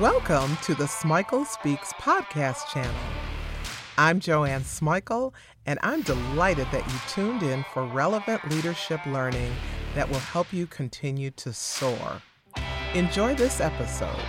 Welcome to the Smikle Speaks podcast channel. I'm Joanne Smikle, and I'm delighted that you tuned in for relevant leadership learning that will help you continue to soar. Enjoy this episode.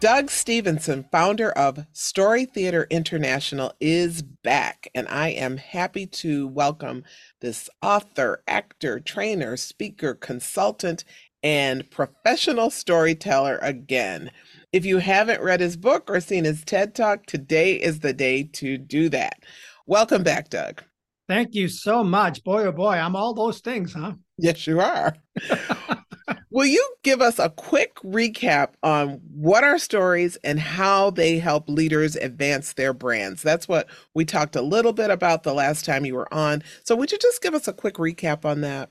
Doug Stevenson, founder of Story Theater International, is back, and I am happy to welcome this author, actor, trainer, speaker, consultant, and professional storyteller again. If you haven't read his book or seen his TED Talk, today is the day to do that. Welcome back, Doug. Thank you so much. Boy, oh boy, I'm all those things, huh? Yes, you are. Will you give us a quick recap on what are stories and how they help leaders advance their brands? That's what we talked a little bit about the last time you were on. So, would you just give us a quick recap on that?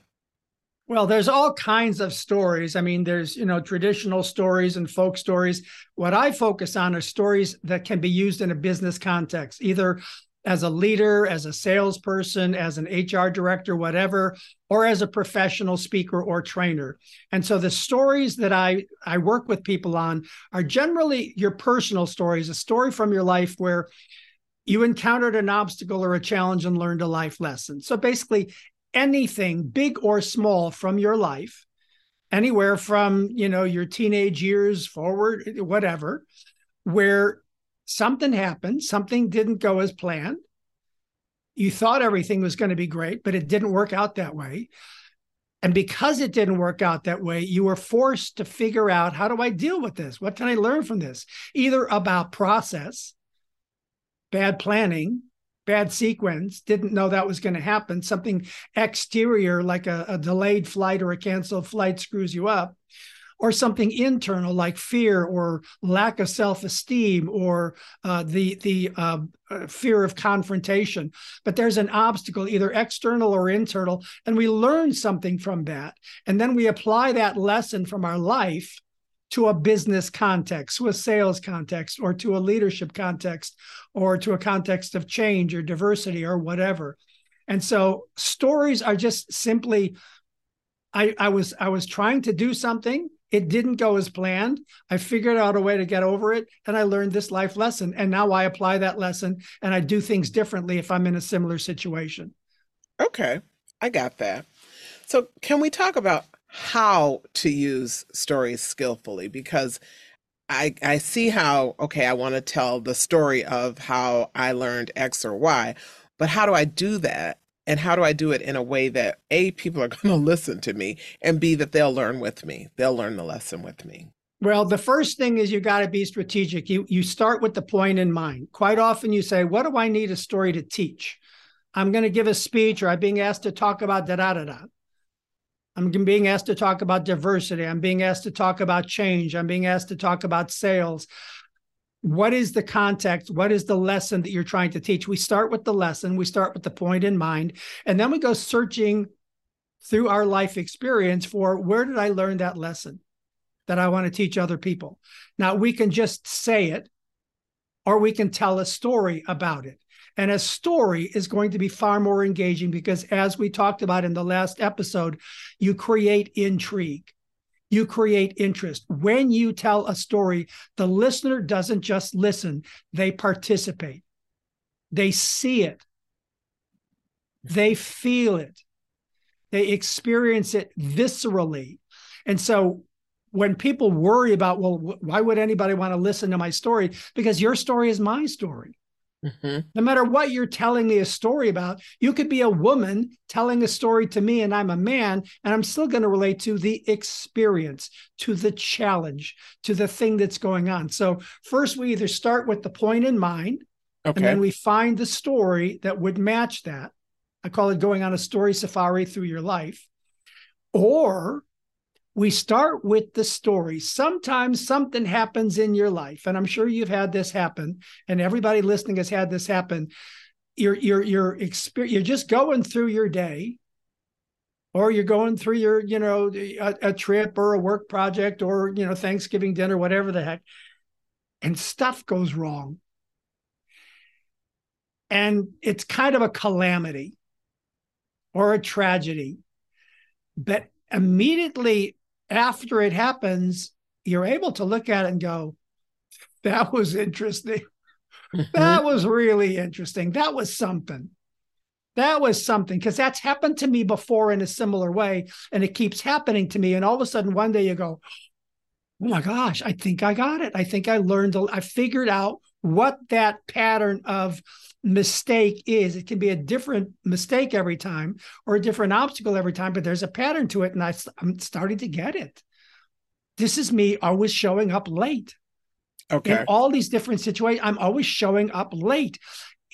Well, there's all kinds of stories. I mean, there's, you know, traditional stories and folk stories. What I focus on are stories that can be used in a business context, either as a leader, as a salesperson, as an HR director, whatever, or as a professional speaker or trainer. And so the stories that I, I work with people on are generally your personal stories, a story from your life where you encountered an obstacle or a challenge and learned a life lesson. So basically, anything big or small from your life, anywhere from, you know, your teenage years forward, whatever, where something happened, something didn't go as planned. You thought everything was going to be great, but it didn't work out that way. And because it didn't work out that way, you were forced to figure out how do I deal with this? What can I learn from this? Either about process, bad planning, bad sequence, didn't know that was going to happen, something exterior like a, a delayed flight or a canceled flight screws you up, or something internal like fear or lack of self-esteem or uh, the the uh, uh, fear of confrontation but there's an obstacle either external or internal and we learn something from that and then we apply that lesson from our life to a business context, to a sales context, or to a leadership context, or to a context of change or diversity or whatever. And so stories are just simply I, I was I was trying to do something it didn't go as planned. I figured out a way to get over it and I learned this life lesson. And now I apply that lesson and I do things differently if I'm in a similar situation. Okay, I got that. So, can we talk about how to use stories skillfully? Because I, I see how, okay, I want to tell the story of how I learned X or Y, but how do I do that? And how do I do it in a way that A, people are going to listen to me, and B, that they'll learn with me. They'll learn the lesson with me. Well, the first thing is you got to be strategic. You you start with the point in mind. Quite often you say, "What do I need a story to teach?" I'm going to give a speech, or I'm being asked to talk about da da da da. I'm being asked to talk about diversity. I'm being asked to talk about change. I'm being asked to talk about sales what is the context? What is the lesson that you're trying to teach? We start with the lesson. We start with the point in mind. And then we go searching through our life experience for where did i learn that lesson that i want to teach other people? Now we can just say it or we can tell a story about it. And a story is going to be far more engaging because as we talked about in the last episode you create intrigue you create interest. When you tell a story, the listener doesn't just listen, they participate. They see it, they feel it, they experience it viscerally. And so when people worry about, well, why would anybody want to listen to my story? Because your story is my story. Mm-hmm. No matter what you're telling me a story about, you could be a woman telling a story to me, and I'm a man, and I'm still going to relate to the experience, to the challenge, to the thing that's going on. So, first, we either start with the point in mind, okay. and then we find the story that would match that. I call it going on a story safari through your life. Or we start with the story. Sometimes something happens in your life, and I'm sure you've had this happen, and everybody listening has had this happen. You're you're you're you're just going through your day, or you're going through your you know a, a trip or a work project or you know Thanksgiving dinner, whatever the heck, and stuff goes wrong, and it's kind of a calamity or a tragedy, but immediately after it happens, you're able to look at it and go, that was interesting. Mm-hmm. that was really interesting. That was something. That was something because that's happened to me before in a similar way. And it keeps happening to me. And all of a sudden, one day you go, Oh my gosh, I think I got it. I think I learned, I figured out what that pattern of mistake is. It can be a different mistake every time or a different obstacle every time, but there's a pattern to it. And I, I'm starting to get it. This is me always showing up late. Okay. In all these different situations, I'm always showing up late.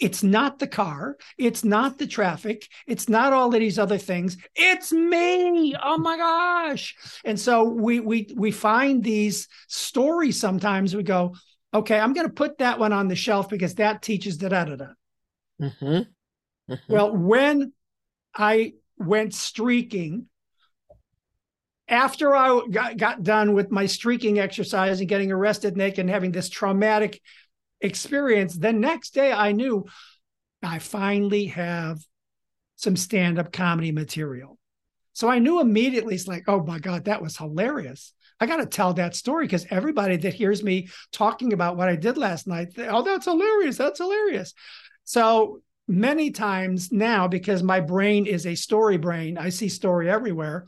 It's not the car. It's not the traffic. It's not all of these other things. It's me. Oh my gosh. And so we we we find these stories sometimes we go, okay, I'm going to put that one on the shelf because that teaches da da da da. Mm-hmm. Mm-hmm. Well, when I went streaking, after I got, got done with my streaking exercise and getting arrested naked and having this traumatic experience. The next day I knew I finally have some stand up comedy material. So I knew immediately, it's like, oh my God, that was hilarious. I got to tell that story because everybody that hears me talking about what I did last night, they, oh, that's hilarious. That's hilarious. So many times now, because my brain is a story brain, I see story everywhere.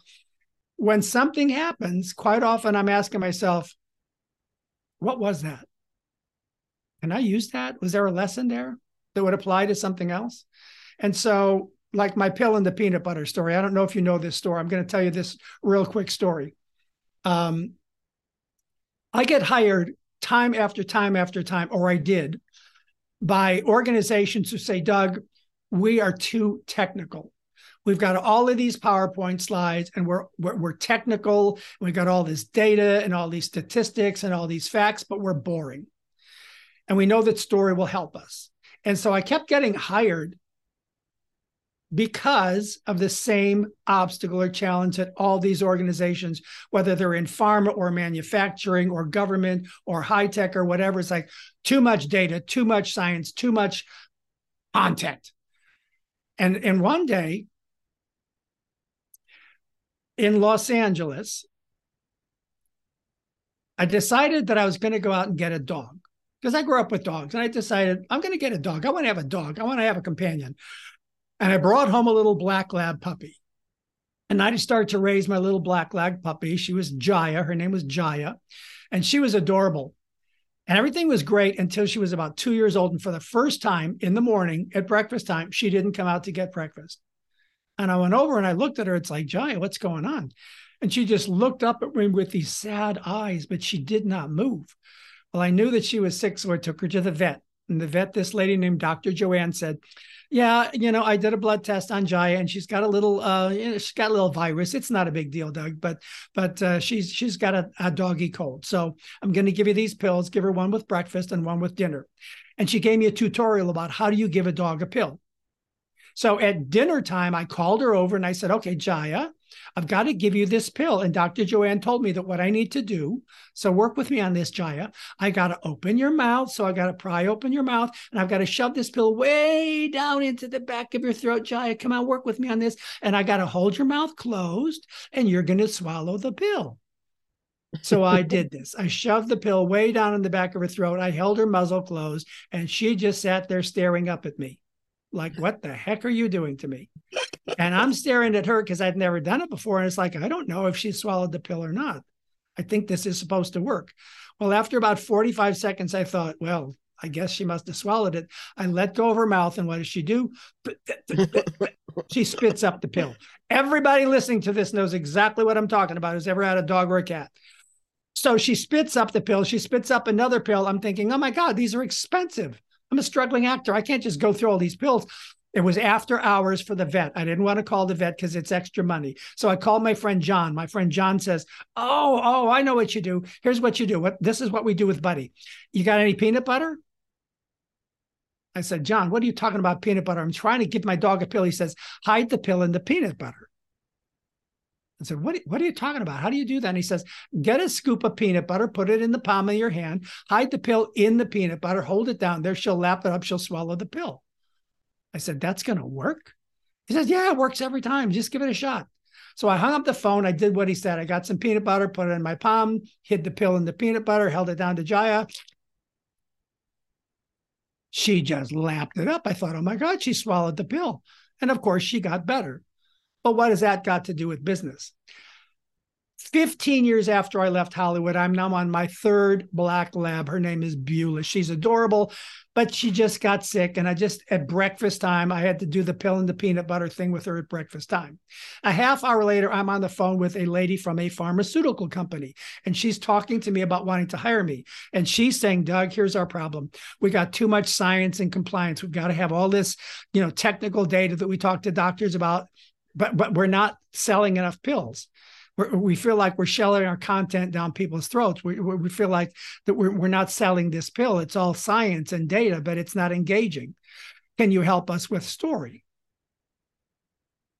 When something happens, quite often I'm asking myself, what was that? can I use that? Was there a lesson there that would apply to something else? And so, like my pill and the peanut butter story, I don't know if you know this story. I'm going to tell you this real quick story. Um, I get hired time after time after time, or I did, by organizations who say, Doug, we are too technical. We've got all of these PowerPoint slides and we're, we're, we're technical. We've got all this data and all these statistics and all these facts, but we're boring and we know that story will help us. And so I kept getting hired because of the same obstacle or challenge that all these organizations, whether they're in pharma or manufacturing or government or high tech or whatever, it's like too much data, too much science, too much content. And, and one day in Los Angeles, I decided that I was going to go out and get a dog because I grew up with dogs and I decided I'm going to get a dog. I want to have a dog. I want to have a companion. And I brought home a little black lab puppy. And I just started to raise my little black lab puppy. She was Jaya. Her name was Jaya. And she was adorable. And everything was great until she was about two years old. And for the first time in the morning at breakfast time, she didn't come out to get breakfast. And I went over and I looked at her. It's like, Jaya, what's going on? And she just looked up at me with these sad eyes, but she did not move. Well, I knew that she was sick, so I took her to the vet. And the vet, this lady named Dr. Joanne, said, "Yeah, you know, I did a blood test on Jaya, and she's got a little, uh, she's got a little virus. It's not a big deal, Doug, but but uh, she's she's got a, a doggy cold. So I'm going to give you these pills. Give her one with breakfast and one with dinner." And she gave me a tutorial about how do you give a dog a pill. So at dinner time, I called her over and I said, "Okay, Jaya, I've got to give you this pill. And Dr. Joanne told me that what I need to do, so work with me on this, Jaya. I got to open your mouth. So I got to pry open your mouth and I've got to shove this pill way down into the back of your throat, Jaya. Come on, work with me on this. And I got to hold your mouth closed and you're going to swallow the pill. So I did this. I shoved the pill way down in the back of her throat. I held her muzzle closed and she just sat there staring up at me like, what the heck are you doing to me? And I'm staring at her because I'd never done it before. And it's like, I don't know if she swallowed the pill or not. I think this is supposed to work. Well, after about 45 seconds, I thought, well, I guess she must have swallowed it. I let go of her mouth. And what does she do? she spits up the pill. Everybody listening to this knows exactly what I'm talking about who's ever had a dog or a cat. So she spits up the pill. She spits up another pill. I'm thinking, oh my God, these are expensive. I'm a struggling actor. I can't just go through all these pills. It was after hours for the vet. I didn't want to call the vet because it's extra money. So I called my friend John. My friend John says, Oh, oh, I know what you do. Here's what you do. What this is what we do with Buddy. You got any peanut butter? I said, John, what are you talking about peanut butter? I'm trying to give my dog a pill. He says, hide the pill in the peanut butter. I said, what, what are you talking about? How do you do that? And he says, get a scoop of peanut butter, put it in the palm of your hand, hide the pill in the peanut butter, hold it down there. She'll lap it up. She'll swallow the pill. I said, that's going to work. He says, yeah, it works every time. Just give it a shot. So I hung up the phone. I did what he said. I got some peanut butter, put it in my palm, hid the pill in the peanut butter, held it down to Jaya. She just lapped it up. I thought, oh my God, she swallowed the pill. And of course, she got better. But what has that got to do with business? 15 years after I left Hollywood, I'm now on my third black lab. Her name is Beulah. She's adorable, but she just got sick. And I just, at breakfast time, I had to do the pill and the peanut butter thing with her at breakfast time. A half hour later, I'm on the phone with a lady from a pharmaceutical company, and she's talking to me about wanting to hire me. And she's saying, Doug, here's our problem. We got too much science and compliance. We've got to have all this, you know, technical data that we talk to doctors about, but, but we're not selling enough pills we feel like we're shelling our content down people's throats. We, we feel like that we're, we're not selling this pill. It's all science and data, but it's not engaging. Can you help us with story?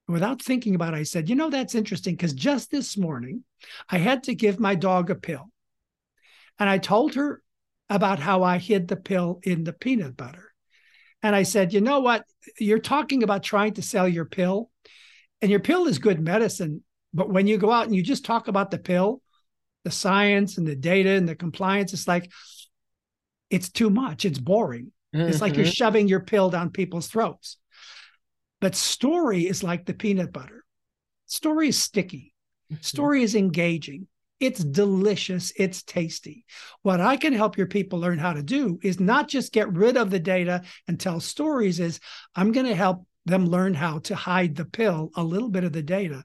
Without thinking about it, I said, you know, that's interesting because just this morning I had to give my dog a pill. And I told her about how I hid the pill in the peanut butter. And I said, you know what? You're talking about trying to sell your pill, and your pill is good medicine but when you go out and you just talk about the pill, the science and the data and the compliance, it's like it's too much. It's boring. Mm-hmm. It's like you're mm-hmm. shoving your pill down people's throats. But story is like the peanut butter. Story is sticky. Mm-hmm. Story is engaging. It's delicious. It's tasty. What I can help your people learn how to do is not just get rid of the data and tell stories, is I'm going to help them learn how to hide the pill, a little bit of the data,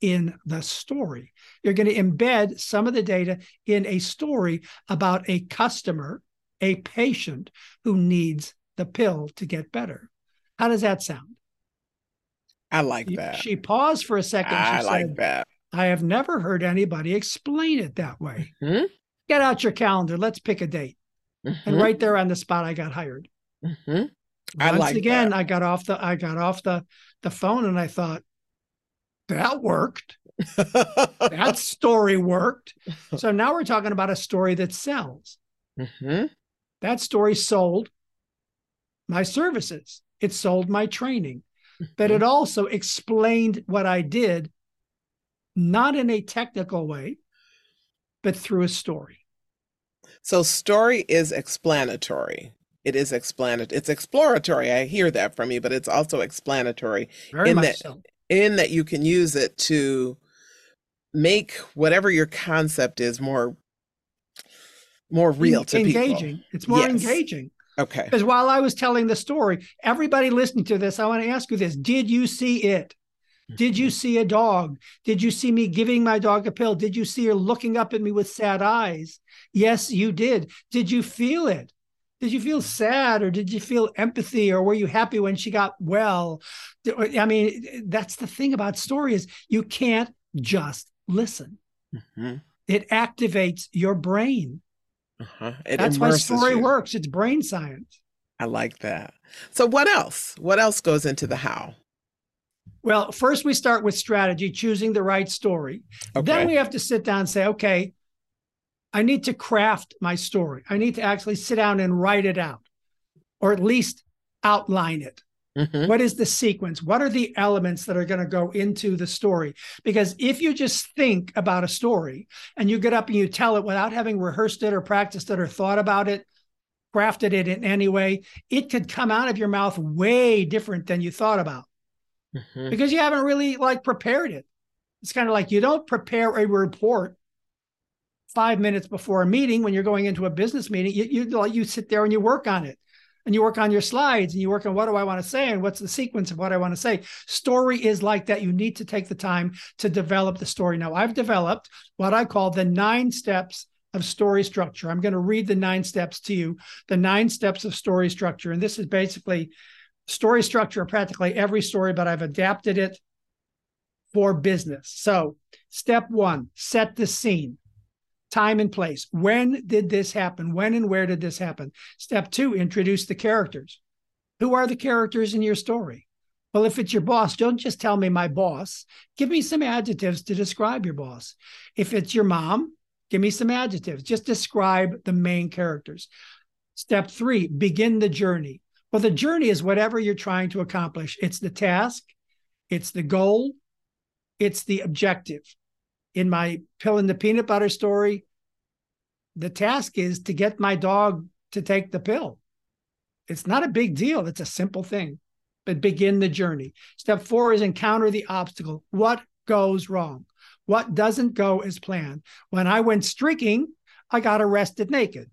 in the story. You're going to embed some of the data in a story about a customer, a patient who needs the pill to get better. How does that sound? I like that. She paused for a second. I she like said, that. I have never heard anybody explain it that way. Mm-hmm. Get out your calendar. Let's pick a date. Mm-hmm. And right there on the spot, I got hired. Mm-hmm. I Once like again, that. I got off the I got off the the phone and I thought, that worked. that story worked. So now we're talking about a story that sells. Mm-hmm. That story sold my services, it sold my training, but it also explained what I did, not in a technical way, but through a story. So, story is explanatory. It is explanatory. It's exploratory. I hear that from you, but it's also explanatory. Very in that, so in that you can use it to make whatever your concept is more more real to engaging. People. It's more yes. engaging. Okay. Because while I was telling the story, everybody listening to this, I want to ask you this: Did you see it? Did you mm-hmm. see a dog? Did you see me giving my dog a pill? Did you see her looking up at me with sad eyes? Yes, you did. Did you feel it? Did you feel sad or did you feel empathy or were you happy when she got well? I mean that's the thing about story is you can't just listen. Mm-hmm. it activates your brain. Uh-huh. that's why story you. works. It's brain science. I like that. So what else? What else goes into the how? Well first we start with strategy choosing the right story. Okay. then we have to sit down and say okay I need to craft my story. I need to actually sit down and write it out, or at least outline it. Mm-hmm. What is the sequence? What are the elements that are going to go into the story? Because if you just think about a story and you get up and you tell it without having rehearsed it or practiced it or thought about it, crafted it in any way, it could come out of your mouth way different than you thought about mm-hmm. because you haven't really like prepared it. It's kind of like you don't prepare a report five minutes before a meeting when you're going into a business meeting you, you you sit there and you work on it. And you work on your slides and you work on what do i want to say and what's the sequence of what i want to say. Story is like that. You need to take the time to develop the story. Now i've developed what i call the nine steps of story structure. I'm going to read the nine steps to you the nine steps of story structure. And this is basically story structure of practically every story but i've adapted it for business. So step one set the scene time and place. When did this happen? When and where did this happen? Step two, introduce the characters. Who are the characters in your story? Well, if it's your boss, don't just tell me my boss. Give me some adjectives to describe your boss. If it's your mom, give me some adjectives. Just describe the main characters. Step three, begin the journey. Well, the journey is whatever you're trying to accomplish. It's the task, it's the goal, it's the objective. In my pill and the peanut butter story, the task is to get my dog to take the pill. It's not a big deal, it's a simple thing, but begin the journey. Step four is encounter the obstacle. What goes wrong? What doesn't go as planned? When I went streaking, I got arrested naked.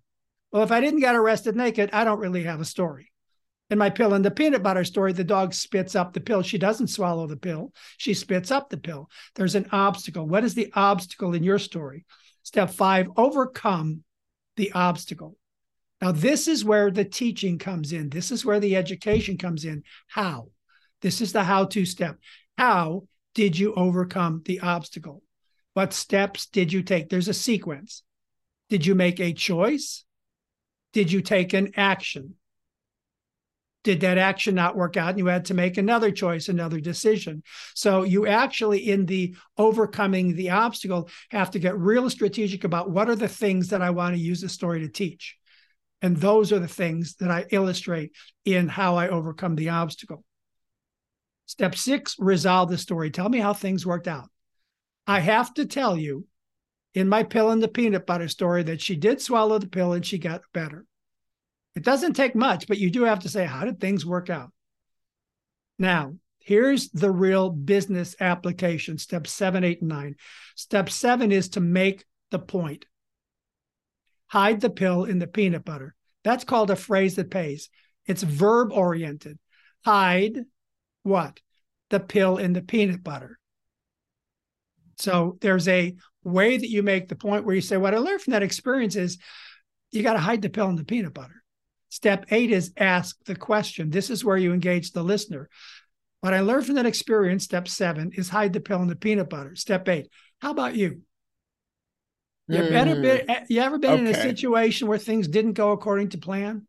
Well, if I didn't get arrested naked, I don't really have a story. In my pill and the peanut butter story, the dog spits up the pill. She doesn't swallow the pill, she spits up the pill. There's an obstacle. What is the obstacle in your story? Step five, overcome the obstacle. Now, this is where the teaching comes in. This is where the education comes in. How? This is the how to step. How did you overcome the obstacle? What steps did you take? There's a sequence. Did you make a choice? Did you take an action? Did that action not work out and you had to make another choice, another decision? So you actually, in the overcoming the obstacle, have to get real strategic about what are the things that I want to use the story to teach. And those are the things that I illustrate in how I overcome the obstacle. Step six, resolve the story. Tell me how things worked out. I have to tell you in my pill and the peanut butter story that she did swallow the pill and she got better. It doesn't take much, but you do have to say, how did things work out? Now, here's the real business application step seven, eight, and nine. Step seven is to make the point. Hide the pill in the peanut butter. That's called a phrase that pays. It's verb oriented. Hide what? The pill in the peanut butter. So there's a way that you make the point where you say, What I learned from that experience is you got to hide the pill in the peanut butter. Step eight is ask the question. This is where you engage the listener. What I learned from that experience, step seven, is hide the pill in the peanut butter. Step eight, how about you? You, mm. ever been, you ever been okay. in a situation where things didn't go according to plan?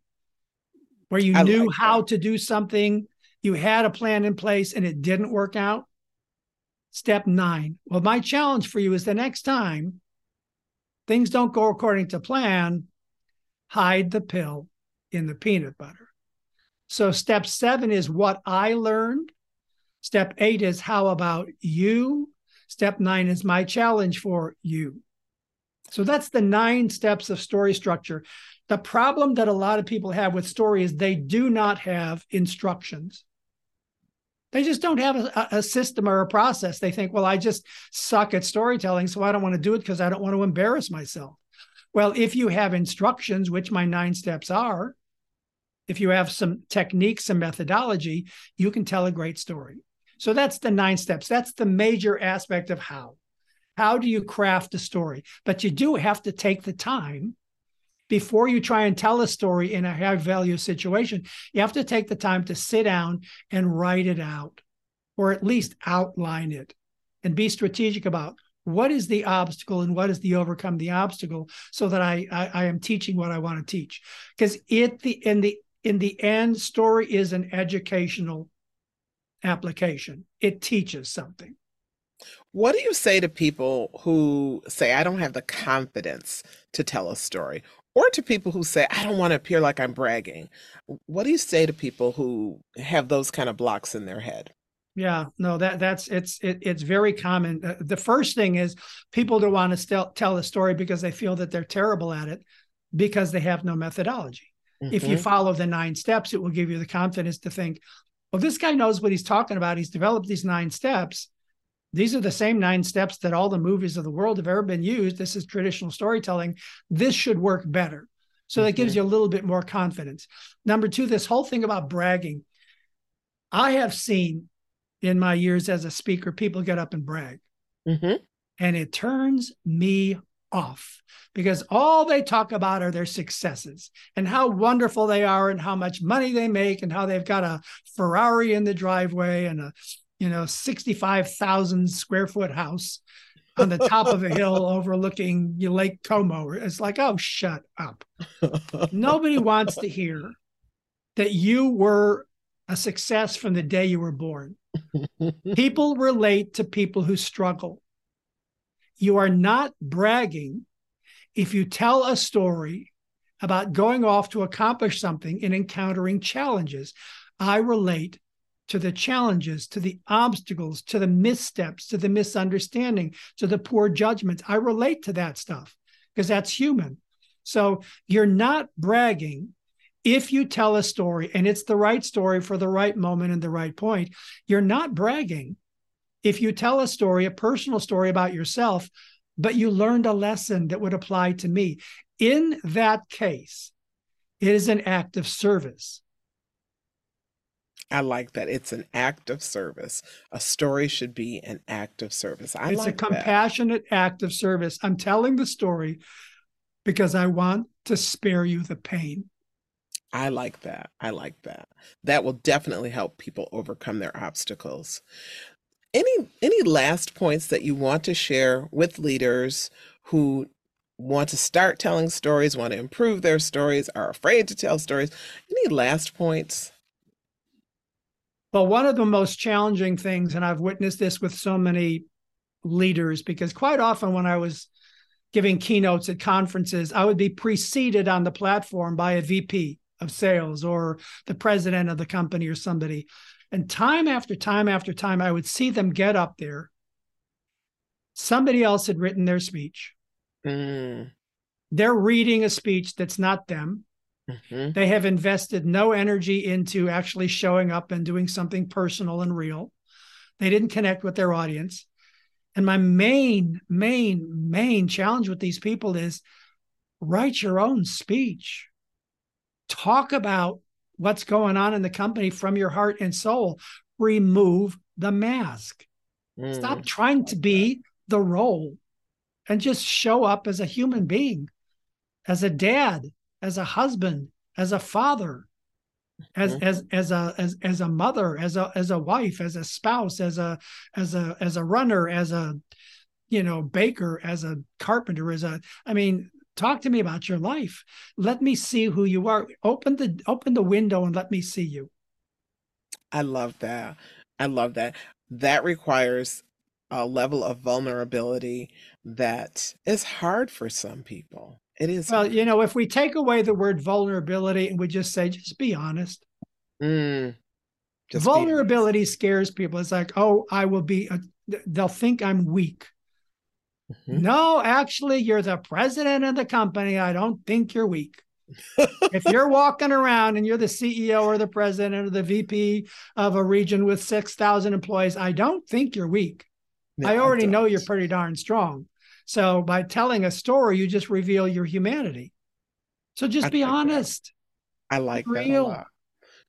Where you I knew like how to do something, you had a plan in place and it didn't work out? Step nine. Well, my challenge for you is the next time things don't go according to plan, hide the pill in the peanut butter. So, step seven is what I learned. Step eight is how about you? Step nine is my challenge for you. So, that's the nine steps of story structure. The problem that a lot of people have with story is they do not have instructions. They just don't have a, a, system or a process. They think, well, I just suck at storytelling, so I don't want to do it because I don't want to embarrass myself. Well, if you have instructions, which my nine steps are, if you have some techniques, some methodology, you can tell a great story. So that's the nine steps. That's the major aspect of how. How do you craft a story? But you do have to take the time before you try and tell a story in a high value situation, you have to take the time to sit down and write it out, or at least outline it and be strategic about what is the obstacle and what is the overcome the obstacle so that I, I, I am teaching what I want to teach. Because it the in the in the end, story is an educational application. It teaches something. What do you say to people who say, I don't have the confidence to tell a story, or to people who say, I don't want to appear like I'm bragging. What do you say to people who have those kind of blocks in their head? Yeah, no, that that's it's it, it's very common. Uh, the first thing is people don't want to still tell a story because they feel that they're terrible at it because they have no methodology. Mm-hmm. If you mm-hmm. follow the nine steps, it will give you the confidence to think, well, this guy knows what he's talking about. He's developed these nine steps. These are the same nine steps that all the movies of the world have ever been used. This is traditional storytelling. This should work better. So that gives mm-hmm. you a little bit more confidence. Number two, this whole thing about bragging. I have seen in my years as a speaker, people get up and brag. Mm-hmm. And it turns me off because all they talk about are their successes and how wonderful they are and how much money they make and how they've got a Ferrari in the driveway and a you know, 65,000 square foot house on the top of a hill overlooking Lake Como. It's like, oh, shut up. Nobody wants to hear that you were a success from the day you were born. people relate to people who struggle. You are not bragging if you tell a story about going off to accomplish something and encountering challenges. I relate to the challenges, to the obstacles, to the missteps, to the misunderstanding, to the poor judgments. I relate to that stuff because that's human. So you're not bragging if you tell a story and it's the right story for the right moment and the right point. You're not bragging if you tell a story, a personal story about yourself, but you learned a lesson that would apply to me. In that case, it is an act of service. I like that. It's an act of service. A story should be an act of service. I it's like a compassionate that. act of service. I'm telling the story because I want to spare you the pain. I like that. I like that. That will definitely help people overcome their obstacles. Any any last points that you want to share with leaders who want to start telling stories, want to improve their stories, are afraid to tell stories? Any last points? Well, one of the most challenging things, and I've witnessed this with so many leaders, because quite often when I was giving keynotes at conferences, I would be preceded on the platform by a VP of sales or the president of the company or somebody. And time after time after time, I would see them get up there. Somebody else had written their speech. Mm. They're reading a speech that's not them. Mm-hmm. They have invested no energy into actually showing up and doing something personal and real. They didn't connect with their audience. And my main, main, main challenge with these people is write your own speech. Talk about what's going on in the company from your heart and soul. Remove the mask. Mm. Stop trying to be the role and just show up as a human being, as a dad, as a husband, as a father, as mm-hmm. as as a as as a mother, as a as a wife, as a spouse, as a as a as a runner, as a you know baker, as a carpenter, as a I mean, talk to me about your life. Let me see who you are. Open the open the window and let me see you. I love that. I love that. That requires a level of vulnerability that is hard for some people. It is. Well, you know, if we take away the word vulnerability and we just say, just be honest. Mm, just vulnerability honest. scares people. It's like, oh, I will be, a, they'll think I'm weak. Mm-hmm. No, actually, you're the president of the company. I don't think you're weak. if you're walking around and you're the CEO or the president or the VP of a region with 6,000 employees, I don't think you're weak. No, I already I know you're pretty darn strong. So by telling a story, you just reveal your humanity. So just I be honest. That. I like be that real. a lot.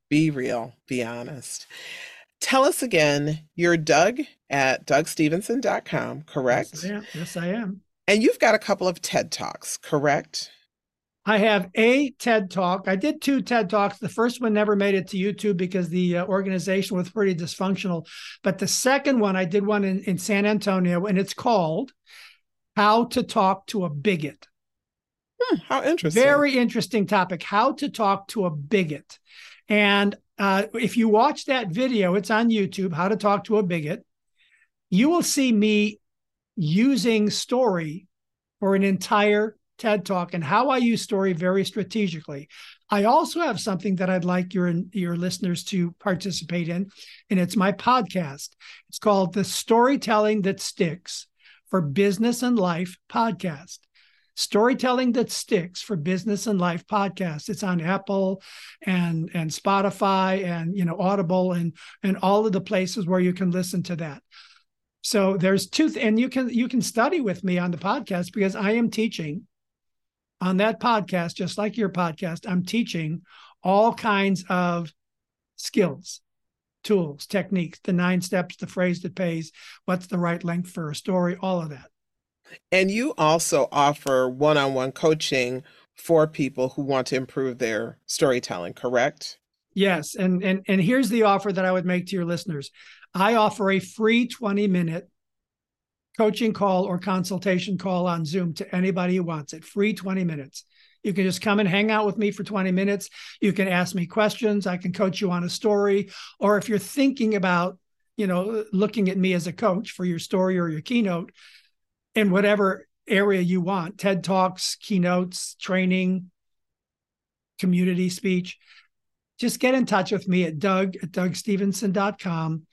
Be real. Be honest. Tell us again, you're Doug at dougstevenson.com, correct? Yes, I am. Yes, I am. And you've got a couple of TED Talks, correct? I have a TED Talk. I did two TED Talks. The first one never made it to YouTube because the uh, organization was pretty dysfunctional. But the second one, I did one in, in San Antonio, and it's called how to talk to a bigot. Hmm, how interesting. Very interesting topic. How to talk to a bigot. And uh, if you watch that video, it's on YouTube, How to Talk to a Bigot, you will see me using story for an entire TED Talk and how I use story very strategically. I also have something that I'd like your your listeners to participate in, and it's my podcast. It's called The Storytelling That Sticks for Business and Life podcast. Storytelling that sticks for business and life podcast. It's on Apple and and Spotify and you know Audible and and all of the places where you can listen to that. So there's two, th- and you can you can study with me on the podcast because I am teaching on that podcast, just like your podcast. I'm teaching all kinds of skills tools, techniques, the nine steps, the phrase that pays, what's the right length for a story, all of that. And you also offer one on one coaching for people who want to improve their storytelling, correct? Yes. And, and, and here's the offer that I would make to your listeners I offer a free 20 minute coaching call or consultation call on Zoom to anybody who wants it, free 20 minutes. You can just come and hang out with me for 20 minutes. You can ask me questions. I can coach you on a story. Or if you're thinking about, you know, looking at me as a coach for your story or your keynote in whatever area you want, TED Talks, keynotes, training, community speech, just get in touch with me at doug at dougstevenson.com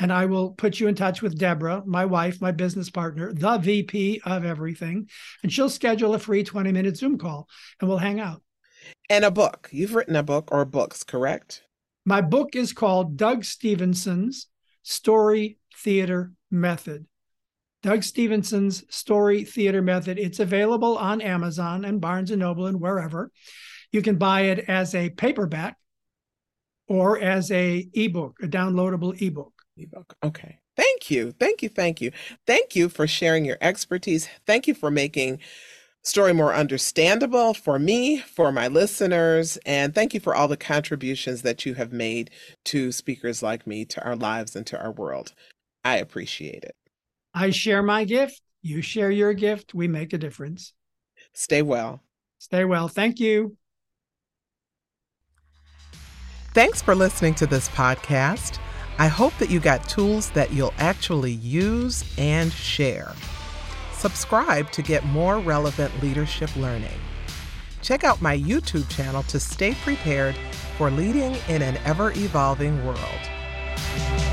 and I will put you in touch with Deborah, my wife, my business partner, the VP of everything, and she'll schedule a free 20 minute Zoom call and we'll hang out. And a book. You've written a book or books, correct? My book is called Doug Stevenson's Story Theater Method. Doug Stevenson's Story Theater Method. It's available on Amazon and Barnes and Noble and wherever. You can buy it as a paperback or as a ebook, a downloadable ebook ebook. Okay. Thank you. Thank you. Thank you. Thank you for sharing your expertise. Thank you for making story more understandable for me, for my listeners, and thank you for all the contributions that you have made to speakers like me, to our lives and to our world. I appreciate it. I share my gift. You share your gift. We make a difference. Stay well. Stay well. Thank you. Thanks for listening to this podcast. I hope that you got tools that you'll actually use and share. Subscribe to get more relevant leadership learning. Check out my YouTube channel to stay prepared for leading in an ever evolving world.